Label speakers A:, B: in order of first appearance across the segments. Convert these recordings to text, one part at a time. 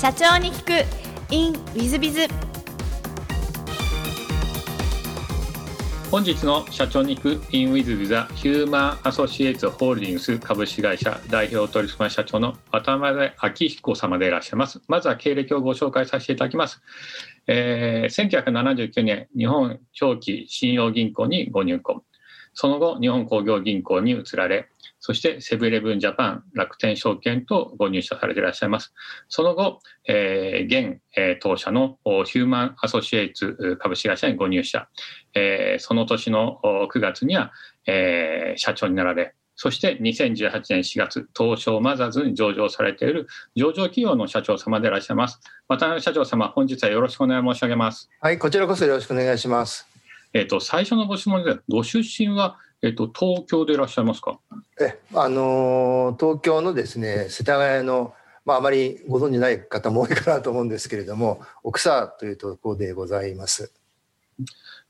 A: 社長に聞く in ウィズビズ
B: 本日の社長に行く in with the ヒューマンアソシエイツホールディングス株式会社代表取締社長の渡辺明彦様でいらっしゃいます。まずは経歴をご紹介させていただきます。えー、1979年、日本長期信用銀行にご入行。その後、日本工業銀行に移られ、そしてセブンイレブンジャパン、楽天証券とご入社されていらっしゃいます。その後、えー、現、えー、当社のヒューマンアソシエイツ株式会社にご入社。えー、その年の9月には、えー、社長になられ、そして2018年4月、東証マザーズに上場されている上場企業の社長様でいらっしゃいます。渡辺社長様、本日はよろしくお願い申し上げます。
C: はい、こちらこそよろしくお願いします。
B: えっ、ー、と、最初のご質問で、ご出身は、えっ、ー、と、東京でいらっしゃいますか？
C: え、あのー、東京のですね、世田谷の、まあ、あまりご存じない方も多いかなと思うんですけれども、奥沢というところでございます。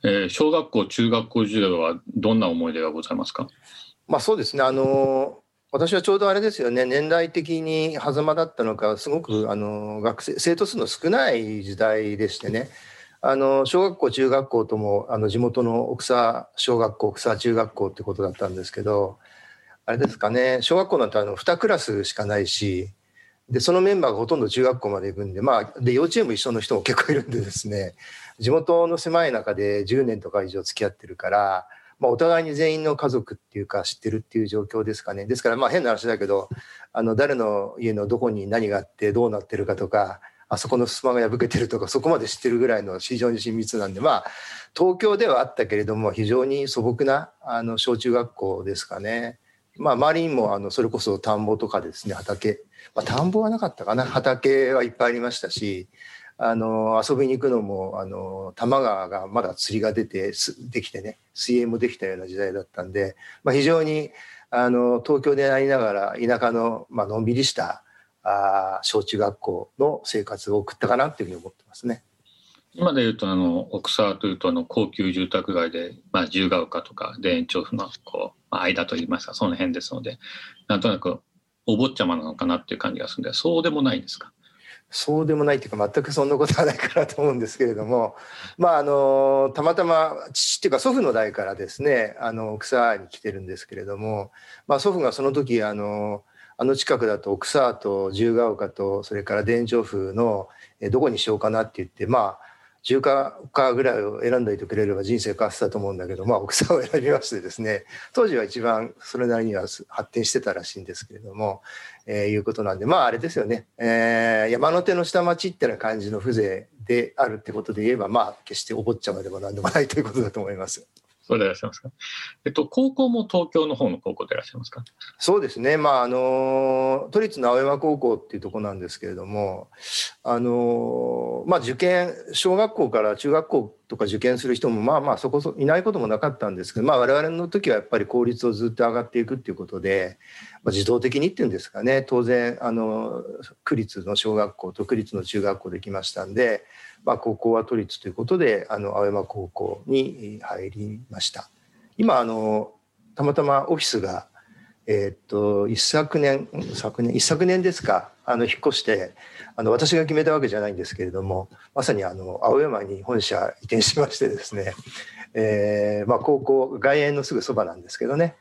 B: えー、小学校、中学校時代はどんな思い出がございますか？
C: まあそうですね、あの私はちょうどあれですよね、年代的に狭間だったのか、すごくあの学生生徒数の少ない時代でしてね、あの小学校、中学校ともあの地元の奥沢小学校、奥沢中学校ってことだったんですけど、あれですかね、小学校なんてあの2クラスしかないし、でそのメンバーがほとんど中学校まで行くんで,、まあ、で幼稚園も一緒の人も結構いるんでですね地元の狭い中で10年とか以上付き合ってるから、まあ、お互いに全員の家族っていうか知ってるっていう状況ですかね。ですからまあ変な話だけどあの誰の家のどこに何があってどうなってるかとかあそこの襖が破けてるとかそこまで知ってるぐらいの非常に親密なんでまあ東京ではあったけれども非常に素朴なあの小中学校ですかね。まあ、周りにもあのそれこそ田んぼとかですね畑、まあ、田んぼはなかったかな畑はいっぱいありましたしあの遊びに行くのもあの多摩川がまだ釣りが出てできてね水泳もできたような時代だったんで、まあ、非常にあの東京でありながら田舎の、まあのんびりしたあ小中学校の生活を送ったかなっていうふうに思ってますね。
B: 今でいうとあの奥沢というとあの高級住宅街で、まあ、自由が丘とか田園調布のこう、まあ、間といいますかその辺ですのでなんとなくお坊ちゃまなのかなっていう感じがするんでそうでもないんですか？
C: そうでもないっていうか全くそんなことはないかなと思うんですけれどもまああのたまたま父っていうか祖父の代からですねあの草に来てるんですけれども、まあ、祖父がその時あのあの近くだと奥沢と自由が丘とそれから田園調布のどこにしようかなって言ってまあ中華かぐらいを選んでいてくれれば人生変わってたと思うんだけど、まあ、奥さんを選びましてですね 当時は一番それなりには発展してたらしいんですけれども、えー、いうことなんでまああれですよね、えー、山手の下町ってな感じの風情であるってことで言えばまあ決してお坊ちゃまでも何でもないということだと思います。
B: そうでいらっしゃいますか？えっと、高校も東京の方の高校でいらっしゃいますか？
C: そうですね。まあ、あの、都立の青山高校っていうとこなんですけれども、あの、まあ、受験、小学校から中学校とか受験する人も、まあまあ、そこそいないこともなかったんですけど、まあ、我々の時はやっぱり効率をずっと上がっていくっていうことで、まあ、自動的にっていうんですかね、当然、あの、区立の小学校と区立の中学校できましたんで、まあ、高校は都立ということであの青山高校に入りました。今あのたまたまオフィスが、えー、っと一昨年昨年一昨年ですかあの引っ越してあの私が決めたわけじゃないんですけれどもまさにあの青山に本社移転しましてですね、えーまあ、高校外苑のすぐそばなんですけどね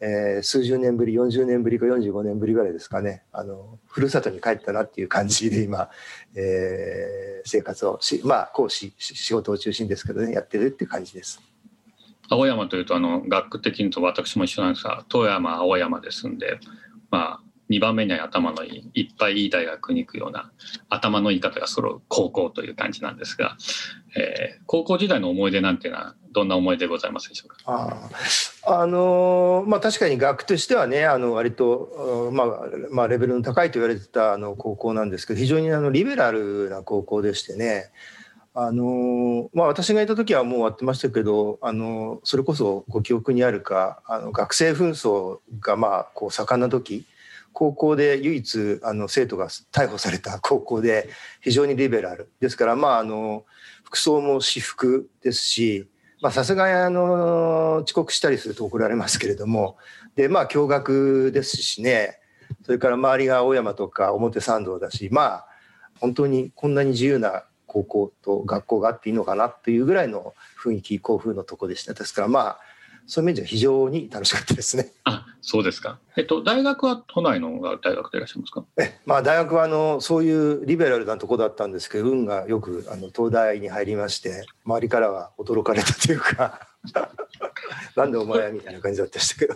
C: えー、数十年ぶり40年ぶりか45年ぶりぐらいですかねあのふるさとに帰ったなっていう感じで今、えー、生活をしまあ講師仕事を中心ですけどねやってるっていう感じです。
B: 青山というとあの学区的にと私も一緒なんですが富山青山ですんでまあ2番目に頭のいいいっぱいいい大学に行くような頭のいい方が揃う高校という感じなんですが、えー、高校時代の思い出なんていうのはどんな思い出ございますでしょうか？
C: あ、あのまあ、確かに学としてはねあの割と、まあまあ、レベルの高いと言われてたあの高校なんですけど非常にあのリベラルな高校でしてねあのまあ、私がいた時はもう終わってましたけどあのそれこそご記憶にあるかあの学生紛争がまあこう盛んな時高校で唯一あの生徒が逮捕された高校で非常にリベラル。ですからまああの服装も私服ですしさすがにあの遅刻したりすると怒られますけれどもでまあ共学ですしね。それから周りが青山とか表参道だしまあ本当にこんなに自由な高校と学校があっていいのかなっていうぐらいの雰囲気校風のとこでした。ですからまあそういう意味では非常に楽しかったですね。
B: あ、そうですか。えっと大学は都内の大学でいらっしゃいますか？
C: え、まあ大学はあのそういうリベラルなとこだったんですけど、運がよくあの東大に入りまして、周りからは驚かれたというか、なんでお前みたいな感じだったでしたけど。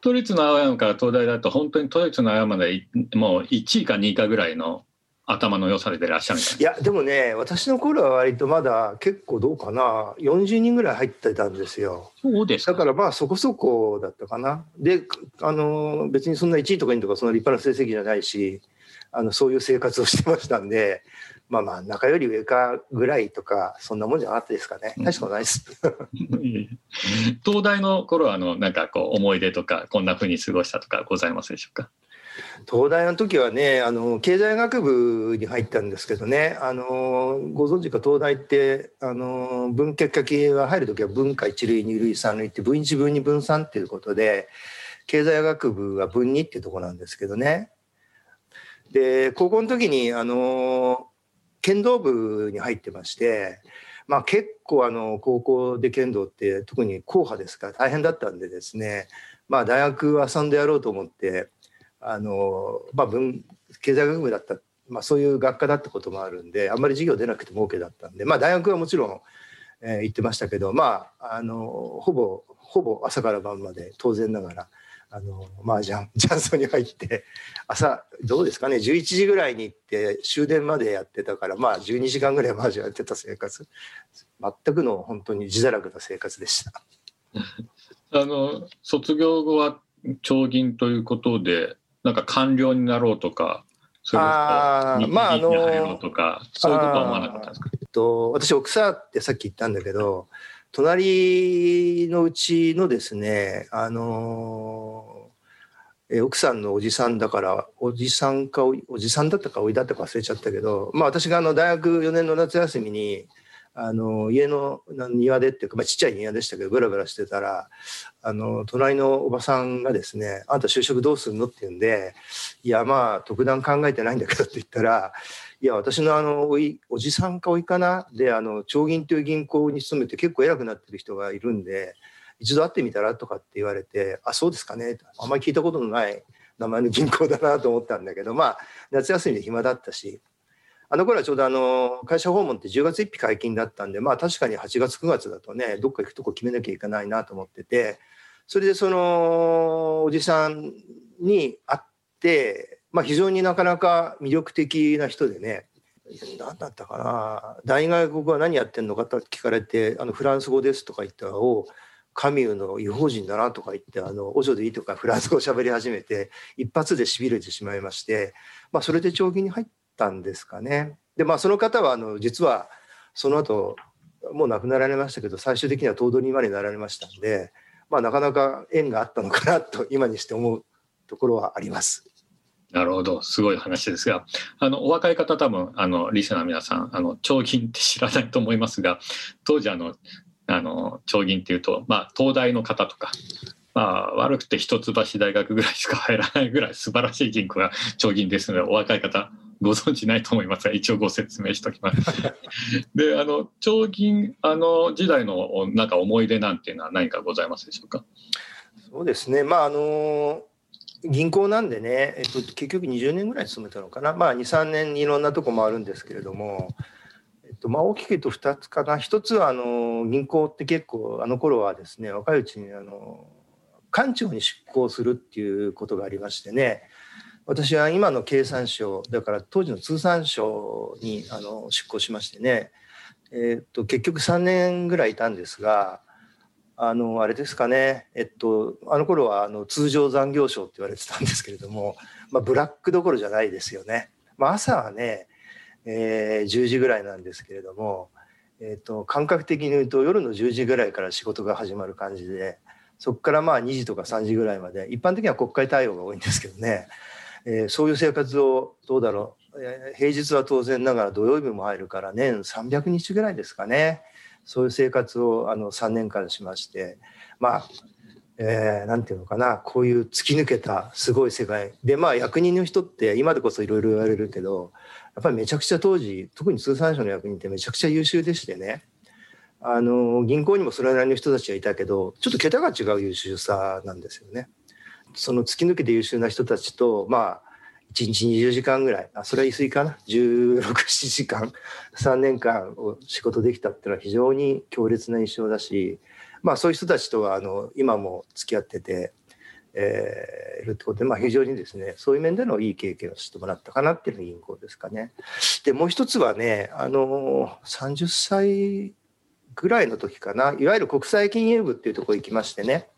B: 都立の青山から東大だと本当に都立の青山でもう1位か2位かぐらいの頭の良さでいらっしゃる
C: いやでもね私の頃は割とまだ結構どうかな。40人ぐらい入ってたんですよ。
B: そうです
C: だからまあそこそこだったかな。であの別にそんな1位とか2位とかそんな立派な成績じゃないしあのそういう生活をしてましたんでまあまあ中より上かぐらいとかそんなもんじゃなかったですかね。大したことないです。
B: 東大の頃はあのなんかこう思い出とかこんなふうに過ごしたとかございますでしょうか？
C: 東大の時はねあの経済学部に入ったんですけどねあのご存知か東大ってあの文系科系は入る時は文化一類二類三類って分一分二分三っていうことで経済学部は分二っていうとこなんですけどね。で高校の時にあの剣道部に入ってましてまあ結構あの高校で剣道って特に硬派ですから大変だったんでですねまあ大学遊んでやろうと思ってあの、まあ文、経済学部だった、まあ、そういう学科だったこともあるんであんまり授業出なくても OK だったんで、まあ、大学はもちろん、えー、行ってましたけどまああのほぼほぼ朝から晩まで当然ながら。あの麻雀雀荘に入って朝どうですかね11時ぐらいに行って終電までやってたからまあ12時間ぐらい麻雀やってた生活全くの本当に自堕落な生活でした。
B: あの卒業後は長銀ということでなんか官僚になろうとか、それあまああのとか、そういうことは思わなかったんですか？えっと
C: 私奥さってさっき言ったんだけど、隣のうちのですね、あのえ奥さんのおじさんだからおじさんかおじさんだったかおいだったか忘れちゃったけど、まあ私があの大学4年の夏休みにあの家の庭でっていうか、まあ、ちっちゃい庭でしたけどブラブラしてたらあの隣のおばさんがですね「あんた就職どうすんの?」って言うんで「いやまあ特段考えてないんだけど」って言ったら「いや私のあのおいおじさんかおいかな？であの長銀という銀行に勤めて結構偉くなってる人がいるんで一度会ってみたら?」とかって言われて「あそうですかね」あんまり聞いたことのない名前の銀行だなと思ったんだけどまあ夏休みで暇だったしあの頃はちょうどあの会社訪問って10月1日解禁だったんでまあ確かに8月9月だとねどっか行くとこ決めなきゃいけないなと思っててそれでそのおじさんに会ってまあ非常になかなか魅力的な人でね何だったかな大学語は何やってんのかと聞かれて「あのフランス語です」とか言ったら「おカミューの違法人だな」とか言って「あのお嬢でいい」とかフランス語を喋り始めて一発でしびれてしまいまして、まあ、それで長期に入ってったんですかね。でまあその方はあの実はその後もう亡くなられましたけど最終的には頭取にまでなられましたんで、まあ、なかなか縁があったのかなと今にして思うところはあります。
B: なるほどすごい話ですがあのお若い方多分あのリスナーの皆さんあの長銀って知らないと思いますが当時あのあの長銀っていうと、まあ、東大の方とかまあ、悪くて一橋大学ぐらいしか入らないぐらい素晴らしい銀行が長銀ですのでお若い方ご存知ないと思いますが一応ご説明しておきます。であの長銀あの時代のなんか思い出なんていうのは何かございますでしょうか？
C: そうですね。まああの銀行なんでね、えっと、結局20年ぐらい勤めたのかな、まあ、23年にいろんなとこもあるんですけれども、えっとまあ、大きく言うと2つかな。1つはあの銀行って結構あの頃はですね若いうちにあの官庁に出向するっていうことがありましてね私は今の経産省だから当時の通産省にあの出向しましてね、え、っと結局3年ぐらいいたんですがあのあれですかね。えっとあの頃はあの通常残業省って言われてたんですけれども、まあ、ブラックどころじゃないですよね。まあ、朝はね、えー、10時ぐらいなんですけれども、え、っと感覚的に言うと夜の10時ぐらいから仕事が始まる感じでそこからまあ2時とか3時ぐらいまで一般的には国会対応が多いんですけどね。えー、そういう生活をどうだろう、えー、平日は当然ながら土曜日も入るから年300日ぐらいですかね。そういう生活をあの3年間しまして。まあえー、なんていうのかな。こういう突き抜けたすごい世界。でまあ役人の人って今でこそいろいろ言われるけどやっぱりめちゃくちゃ当時特に通産省の役人ってめちゃくちゃ優秀でしてね。あの銀行にもそれなりの人たちがいたけどちょっと桁が違う優秀さなんですよね。その突き抜けて優秀な人たちとまあ1日20時間ぐらいあそれは言い過ぎかな16、7時間 3年間を仕事できたっていうのは非常に強烈な印象だしまあそういう人たちとはあの今も付き合ってて。えー、いるってことで、まあ、非常にですねそういう面でのいい経験をしてもらったかなっていうのが銀行ですかね。でもう一つはねあの30歳ぐらいの時かないわゆる国際金融部っていうところ行きましてね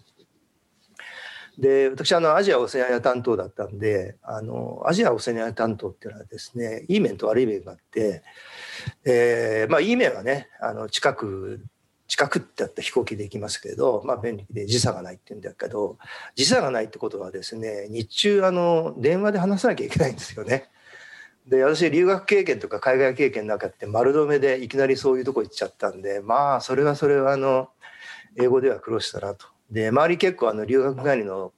C: で私あのアジア・オセアニア担当だったんであのアジア・オセアニア担当っていうのはですねいい面と悪い面があって、えー、まあいい面はねあの近く近くってやった飛行機で行きますけど、まあ、便利で時差がないっていうんだけど時差がないってことはですね日中あの電話で話さなきゃいけないんですよね。で私留学経験とか海外経験なかって丸止めでいきなりそういうとこ行っちゃったんでまあそれはそれはあの英語では苦労したなと。で周り結構あの留学帰りの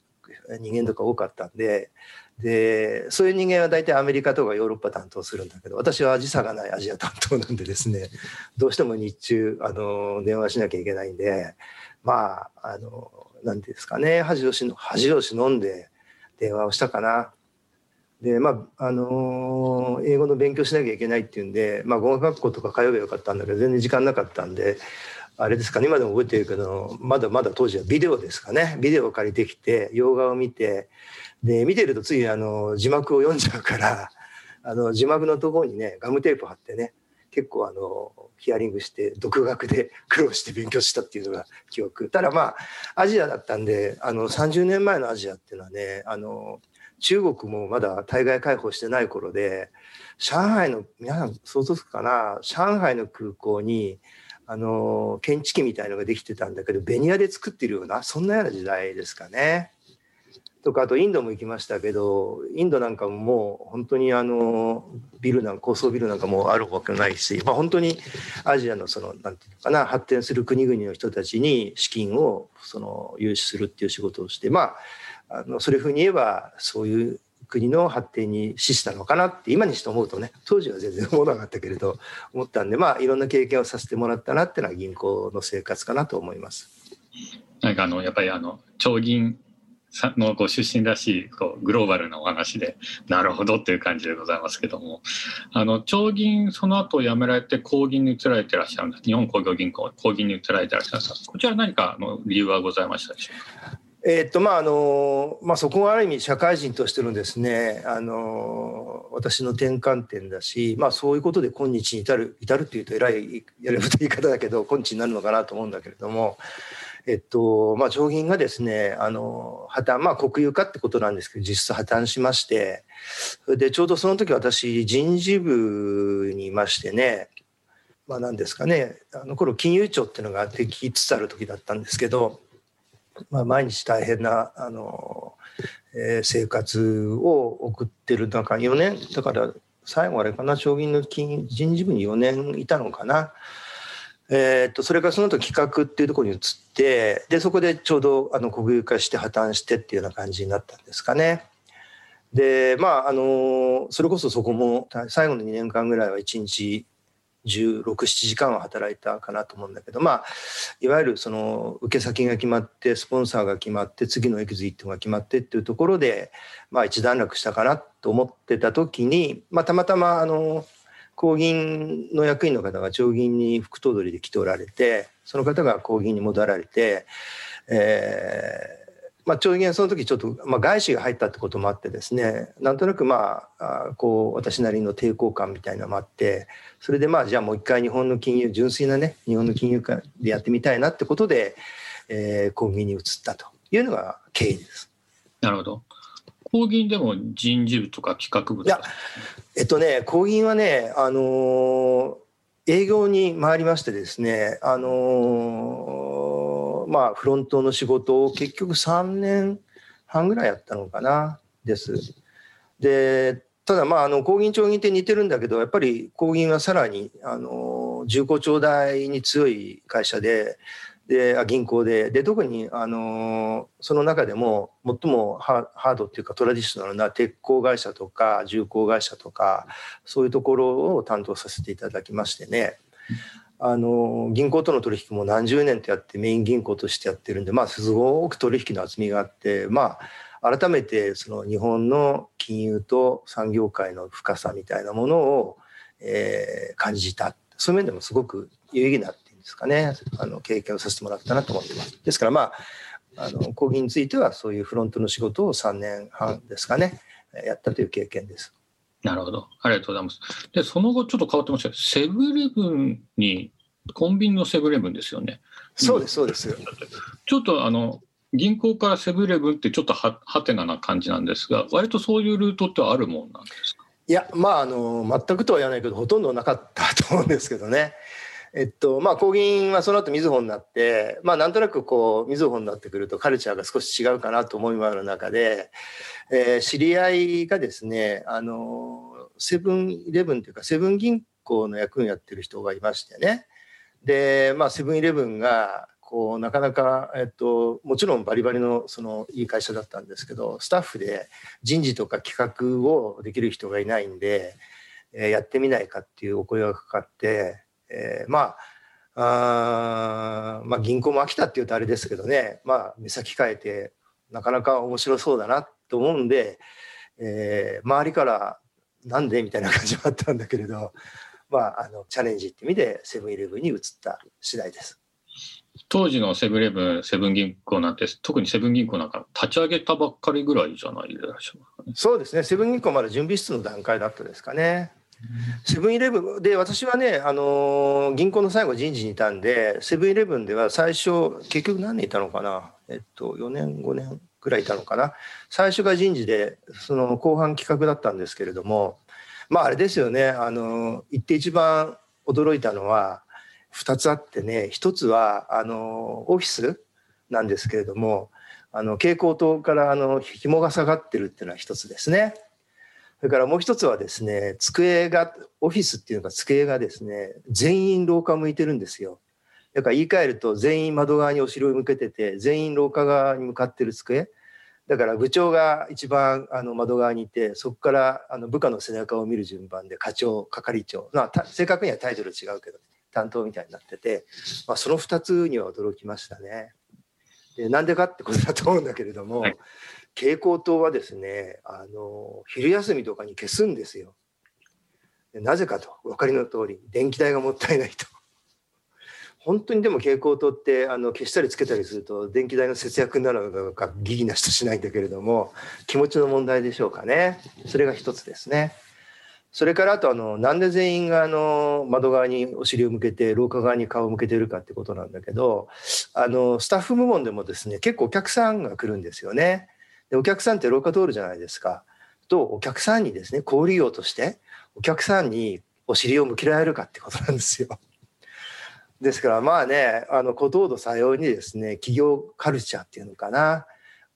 C: 人間とか多かったんででそういう人間は大体アメリカとかヨーロッパ担当するんだけど私は時差がないアジア担当なんでですねどうしても日中あの電話しなきゃいけないんでまああの何ていうんですかね恥をしの恥を忍んで電話をしたかな。でまああの、英語の勉強しなきゃいけないっていうんで、まあ、語学学校とか通えばよかったんだけど全然時間なかったんであれですかね今でも覚えてるけどまだまだ当時はビデオですかね。ビデオを借りてきて洋画を見てで見てるとついあの字幕を読んじゃうから あの字幕のところにねガムテープ貼ってね結構あのヒアリングして独学で 苦労して勉強したっていうのが記憶。ただまあアジアだったんであの30年前のアジアっていうのはねあの中国もまだ対外開放してない頃で上海の皆さん想像つくかな？上海の空港にあの検知器みたいのができてたんだけどベニヤで作ってるようなそんなような時代ですかね。とかあとインドも行きましたけどインドなんかももう本当にあのビルなん高層ビルなんかもあるわけないし、まあ、本当にアジアのそのなんていうのかな発展する国々の人たちに資金をその融資するっていう仕事をしてまああのそれふうに言えばそういう国の発展に資したのかなって今にして思うとね当時は全然思わなかったけれど思ったんでまあいろんな経験をさせてもらったなっていうのは銀行の生活かなと思います。
B: なんかあのやっぱりあの長銀のご出身らしいこうグローバルなお話でなるほどっていう感じでございますけども。あの長銀その後辞められて工銀に移られてらっしゃるんです。日本工業銀行工銀に移られてらっしゃるんです。こちら何かの理由はございましたでしょうか？
C: え、っとまああのまあ、そこはある意味社会人としてのですねあの私の転換点だし、まあ、そういうことで今日に至る至るっていうと偉いやれると言い方だけど今日になるのかなと思うんだけれども、えっとまあ、上銀がですねあの破綻まあ国有化ってことなんですけど実質破綻しましてでちょうどその時私人事部にいましてねまあ何ですかねあの頃金融庁っていうのができつつある時だったんですけど。まあ、毎日大変なあの、えー、生活を送ってる中4年だから最後あれかな将棋の金人事部に4年いたのかな。えー、っとそれからその後企画っていうところに移ってでそこでちょうどあの国有化して破綻してっていうような感じになったんですかね。でまああのそれこそそこも最後の2年間ぐらいは1日1617時間は働いたかなと思うんだけどまあいわゆるその受け先が決まってスポンサーが決まって次のエキジットが決まってっていうところでまあ一段落したかなと思ってた時に、まあ、たまたまあの公銀の役員の方が町銀に副頭取で来ておられてその方が公銀に戻られて、えーまあ、長銀はその時ちょっと、まあ、外資が入ったってこともあってですねなんとなくまあこう私なりの抵抗感みたいなのもあってそれでまあじゃあもう一回日本の金融純粋なね日本の金融化でやってみたいなってことで、えー、公銀に移ったというのが経緯です。
B: なるほど公銀でも人事部とか企画部
C: いやえっとね公銀はねあのー、営業に回りましてですねあのーまあ、フロントの仕事を結局3年半ぐらいやったのかなです。でただまああの工銀町銀って似てるんだけどやっぱり工銀はさらにあの重工長大に強い会社でで銀行でで特にあのその中でも最もハードっていうかトラディショナルな鉄鋼会社とか重工会社とかそういうところを担当させていただきましてねあの銀行との取引も何十年とやってメイン銀行としてやってるんでまあすごく取引の厚みがあってまあ改めてその日本の金融と産業界の深さみたいなものを、えー、感じたそういう面でもすごく有意義なっていうんですかねあの経験をさせてもらったなと思ってます。ですからまああの講義についてはそういうフロントの仕事を3年半ですかねやったという経験です。
B: なるほどありがとうございます。でその後ちょっと変わってましたセブンイレブンにコンビニのセブンイレブンですよね。
C: そうですそうです。
B: ちょっとあの銀行からセブンイレブンってちょっとははてなな感じなんですが割とそういうルートってあるもんなんですか？
C: いやまああの全くとは言わないけどほとんどなかったと思うんですけどね。えっと、まあ、工銀はその後、みずほになって、まあ、なんとなくこう、みずほになってくると、カルチャーが少し違うかなと思いもある中で、えー、知り合いがですね、あの、セブンイレブンというか、セブン銀行の役員やってる人がいましてね。で、まあ、セブンイレブンが、こう、なかなか、えっと、もちろんバリバリの、その、いい会社だったんですけど、スタッフで人事とか企画をできる人がいないんで、えー、やってみないかっていうお声がかかって、えー、まああまあ銀行も飽きたっていうとあれですけどねまあ目先変えてなかなか面白そうだなと思うんで、えー、周りから「なんで?」みたいな感じもあったんだけれどまああのチャレンジって意味でセブンイレブンに移った次第です。
B: 当時のセブンイレブン、セブン銀行なんて、特にセブン銀行なんか立ち上げたばっかりぐらいじゃないでしゃ
C: る、ね、そうですね、セブン銀行まだ準備室の段階だったですかね。セブンイレブンで私はね、あの銀行の最後人事にいたんでセブンイレブンでは最初結局何年いたのかな？えっと4年5年ぐらいいたのかな？最初が人事でその後半企画だったんですけれどもまああれですよねあの言って一番驚いたのは2つあってね1つはあのオフィスなんですけれどもあの蛍光灯からあの紐が下がってるっていうのは1つですね。それからもう一つはですね、机が、オフィスっていうのが机がですね、全員廊下向いてるんですよ。だから言い換えると全員窓側にお尻を向けてて、全員廊下側に向かってる机。だから部長が一番あの窓側にいて、そこからあの部下の背中を見る順番で課長、係長、まあ、正確にはタイトル違うけど、担当みたいになってて、まあ、その2つには驚きましたね。でなんでかってことだと思うんだけれども、はい蛍光灯はですねあの昼休みとかに消すんですよ。なぜかとお分かりの通り電気代がもったいないと。本当にでも蛍光灯ってあの消したりつけたりすると電気代の節約になるのかギギなしとしないんだけれども気持ちの問題でしょうかねそれが一つですねそれからあとあのなんで全員があの窓側にお尻を向けて廊下側に顔を向けてるかってことなんだけどあのスタッフ部門でもですね結構お客さんが来るんですよねでお客さんって廊下通るじゃないですか。とお客さんにですね小売業としてお客さんにお尻を向けられるかってことなんですよ。ですからまあねあのことほどさようにですね企業カルチャーっていうのかな、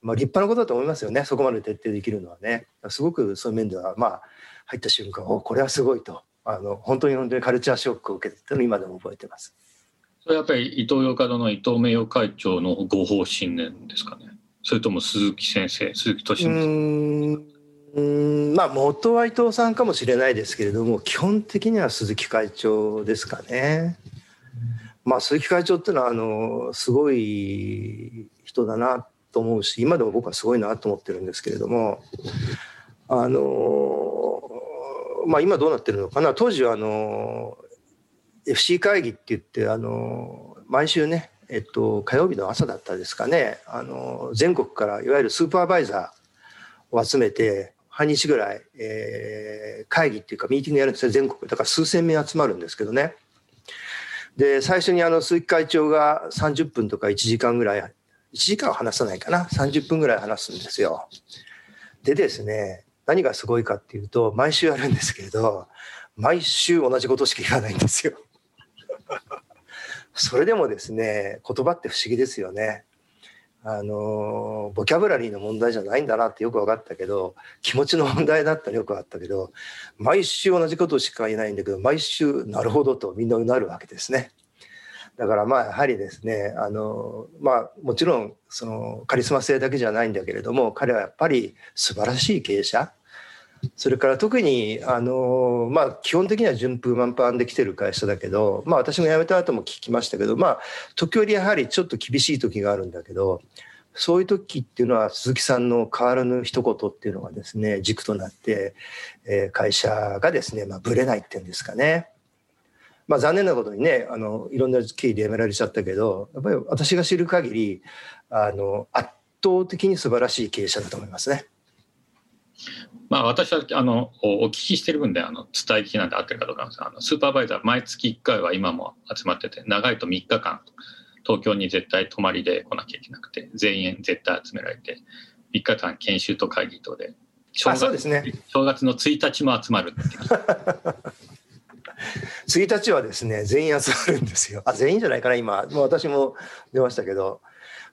C: まあ、立派なことだと思いますよねそこまで徹底できるのはね。すごくそういう面ではまあ入った瞬間おこれはすごいとあの本当に本当にカルチャーショックを受けてたの今でも覚えてます。
B: それやっぱり伊東洋華堂の伊藤名誉会長のご方針念ですかね。それとも鈴木先生鈴木敏
C: うん。まあ元は伊藤さんかもしれないですけれども基本的には鈴木会長ですかね。まあ鈴木会長っていうのはあのすごい人だなと思うし今でも僕はすごいなと思ってるんですけれどもあのまあ今どうなってるのかな。当時はあの FC 会議って言ってあの毎週ねえっと、火曜日の朝だったですかね。あの全国からいわゆるスーパーバイザーを集めて半日ぐらい、えー、会議っていうかミーティングやるんですよ全国。だから数千名集まるんですけどね。で最初にあの鈴木会長が30分とか1時間ぐらい1時間は話さないかな。30分ぐらい話すんですよ。でですね何がすごいかっていうと毎週やるんですけれど毎週同じことしか言わないんですよ。それでもですね言葉って不思議ですよね。あのボキャブラリーの問題じゃないんだなってよく分かったけど気持ちの問題だったらよく分かったけど毎週同じことしか言えないんだけど毎週なるほどとみんなうなるわけですね。だからまあやはりですねあのまあもちろんそのカリスマ性だけじゃないんだけれども彼はやっぱり素晴らしい経営者それから特にあのまあ基本的には順風満帆で来てる会社だけどまあ私も辞めた後も聞きましたけどまあ時折やはりちょっと厳しい時があるんだけどそういう時っていうのは鈴木さんの変わらぬ一言っていうのがですね軸となって、えー、会社がですね、まあ、ぶれないっていうんですかね。まあ、残念なことにねあのいろんな経緯で辞められちゃったけどやっぱり私が知る限りあの圧倒的に素晴らしい経営者だと思いますね。
B: まあ、私はあのお聞きしてる分であの伝え聞きなんて合ってるかどうかあのスーパーバイザー毎月1回は今も集まってて長いと3日間東京に絶対泊まりで来なきゃいけなくて全員絶対集められて3日間研修と会議等で
C: 正月,、ね、
B: 正月の1日も集まるって
C: 1 日はですね全員集まるんですよ。あ全員じゃないかな今。もう私も出ましたけど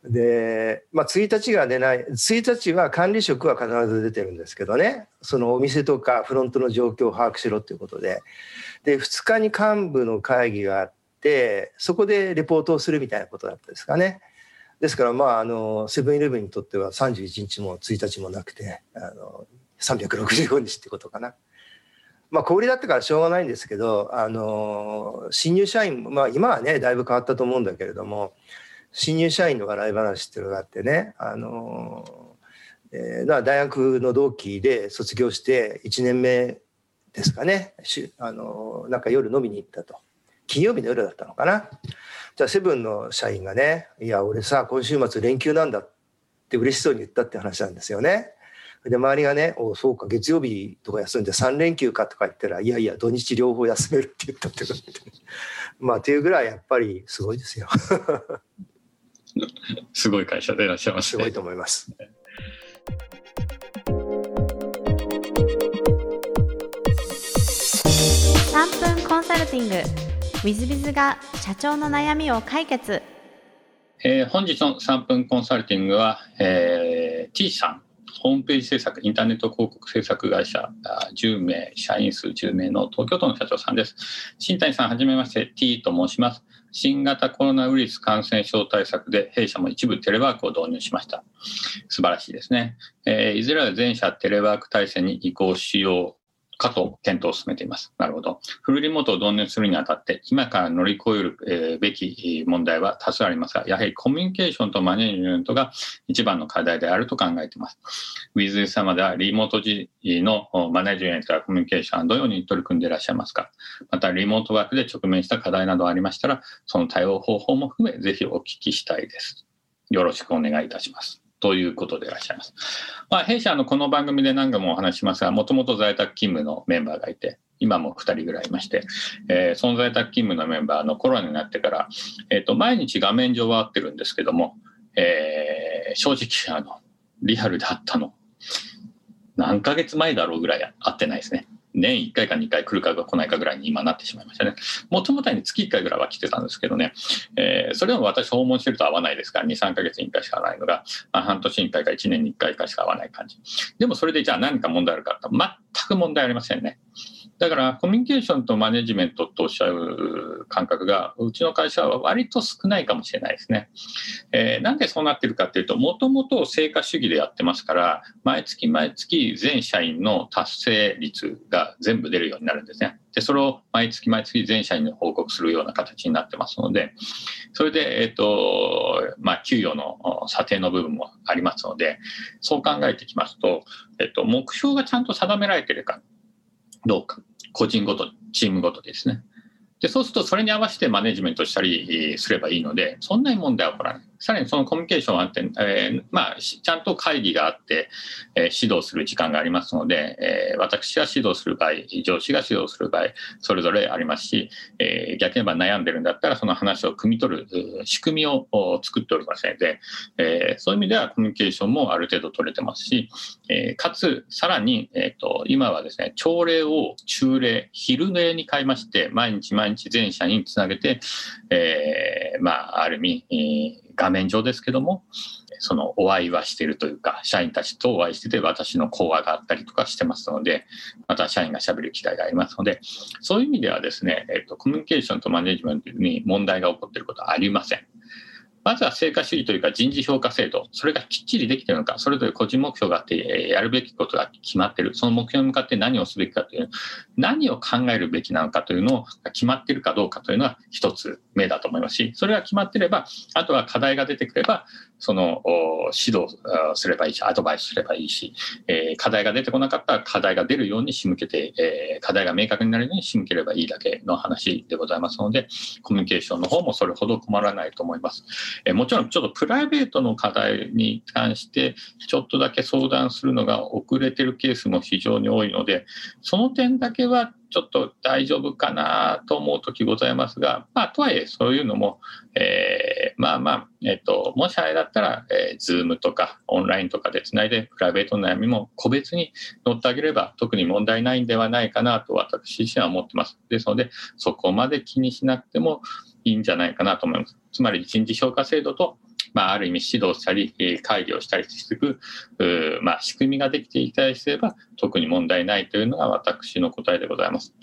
C: で、まあ、1日が出ない1日は管理職は必ず出てるんですけどねそのお店とかフロントの状況を把握しろっていうことでで2日に幹部の会議があってそこでレポートをするみたいなことだったですかね。ですからまああのセブンイレブンにとっては31日も1日もなくてあの365日ってことかな。まあ、小売りだったからしょうがないんですけど、あの、新入社員、まあ、今はね、だいぶ変わったと思うんだけれども、新入社員の笑い話っていうのがあってね、あの、えー、大学の同期で卒業して1年目ですかね、あの、なんか夜飲みに行ったと。金曜日の夜だったのかな。じゃあ、セブンの社員がね、いや、俺さ、今週末連休なんだって嬉しそうに言ったって話なんですよね。で周りがね「おそうか月曜日とか休んで3連休か」とか言ったら「いやいや土日両方休める」って言ったってことで まあっていうぐらいやっぱりすごいですよ
B: すごい会社でいらっしゃいます、
C: ね、すごいと思います。
A: 3分コンサルティング w i z b が社長の悩みを解決、
B: えー、本日の3分コンサルティングは、えー、T さんホームページ制作、インターネット広告制作会社10名、社員数10名の東京都の社長さんです。新谷さん、はじめまして、T と申します。新型コロナウイルス感染症対策で弊社も一部テレワークを導入しました。素晴らしいですね。えー、いずれは全社テレワーク体制に移行しようかと検討を進めています。なるほど。フルリモートを導入するにあたって、今から乗り越えるべき問題は多数ありますが、やはりコミュニケーションとマネジメントが一番の課題であると考えています。ウィズ様ではリモート時のマネジメントやコミュニケーションはどのように取り組んでいらっしゃいますかまた、リモートワークで直面した課題などありましたら、その対応方法も含め、ぜひお聞きしたいです。よろしくお願いいたします。ということでいらっしゃいます。まあ、弊社のこの番組で何度もお話しますが、もともと在宅勤務のメンバーがいて、今も2人ぐらいいまして、えー、その在宅勤務のメンバーのコロナになってから、えー、と毎日画面上は合ってるんですけども、えー、正直あのリアルであったの何ヶ月前だろうぐらい会ってないですね。年1回か2回来るか来ないかぐらいに今なってしまいましたね。もともとに月1回ぐらいは来てたんですけどね、えー、それでも私訪問してると合わないですから、2、3ヶ月に1回しか会わないのが、まあ、半年に1回か1年に1回かしか会わない感じ。でもそれでじゃあ何か問題あるかって全く問題ありませんね。だからコミュニケーションとマネジメントとおっしゃる感覚がうちの会社は割と少ないかもしれないですね。えー、なんでそうなってるかっていうともともと成果主義でやってますから毎月毎月全社員の達成率が全部出るようになるんですね。でそれを毎月毎月全社員に報告するような形になってますのでそれで、えっとまあ、給与の査定の部分もありますのでそう考えてきますと、えっと、目標がちゃんと定められてるかどうか個人ごと、チームごとですね。でそうするとそれに合わせてマネジメントしたりすればいいのでそんなに問題は起こらない。さらにそのコミュニケーションはあって、えー、まあ、ちゃんと会議があって、えー、指導する時間がありますので、えー、私が指導する場合上司が指導する場合それぞれありますし、え逆に言えば悩んでるんだったらその話を汲み取る仕組みを作っておりますので、えそういう意味ではコミュニケーションもある程度取れてますし、えかつさらに、えーと、今はですね朝礼を中礼昼礼に変えまして毎日毎日全社につなげて、えまあ、ある意味、画面上ですけどもそのお会いはしているというか社員たちとお会いしてて私の講話があったりとかしてますのでまた社員がしゃべる機会がありますのでそういう意味ではですね、えっと、コミュニケーションとマネジメントに問題が起こっていることはありません。まずは成果主義というか人事評価制度、それがきっちりできているのか、それぞれ個人目標があって、やるべきことが決まっている、その目標に向かって何をすべきかという、何を考えるべきなのかというのが決まっているかどうかというのは一つ目だと思いますし、それが決まってれば、あとは課題が出てくれば、その指導すればいいし、アドバイスすればいいし、えー、課題が出てこなかったら課題が出るように仕向けて、えー、課題が明確になるように仕向ければいいだけの話でございますので、コミュニケーションの方もそれほど困らないと思います。えー、もちろんちょっとプライベートの課題に関して、ちょっとだけ相談するのが遅れてるケースも非常に多いので、その点だけはちょっと大丈夫かなと思う時ございますが、まあ、とはいえ、そういうのも、えー、まあまあ、えっ、と、もしあれだったら、えー、Zoom とかオンラインとかでつないで、プライベートの悩みも個別に乗ってあげれば、特に問題ないんではないかなと私自身は思ってます。ですので、そこまで気にしなくてもいいんじゃないかなと思います。つまり、人事評価制度とまあ、ある意味指導したり、会議をしたりしていく、まあ、仕組みができていたりすれば、特に問題ないというのが私の答えでございます。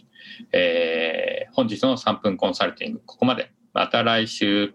B: えー、本日の3分コンサルティング、ここまで。また来週。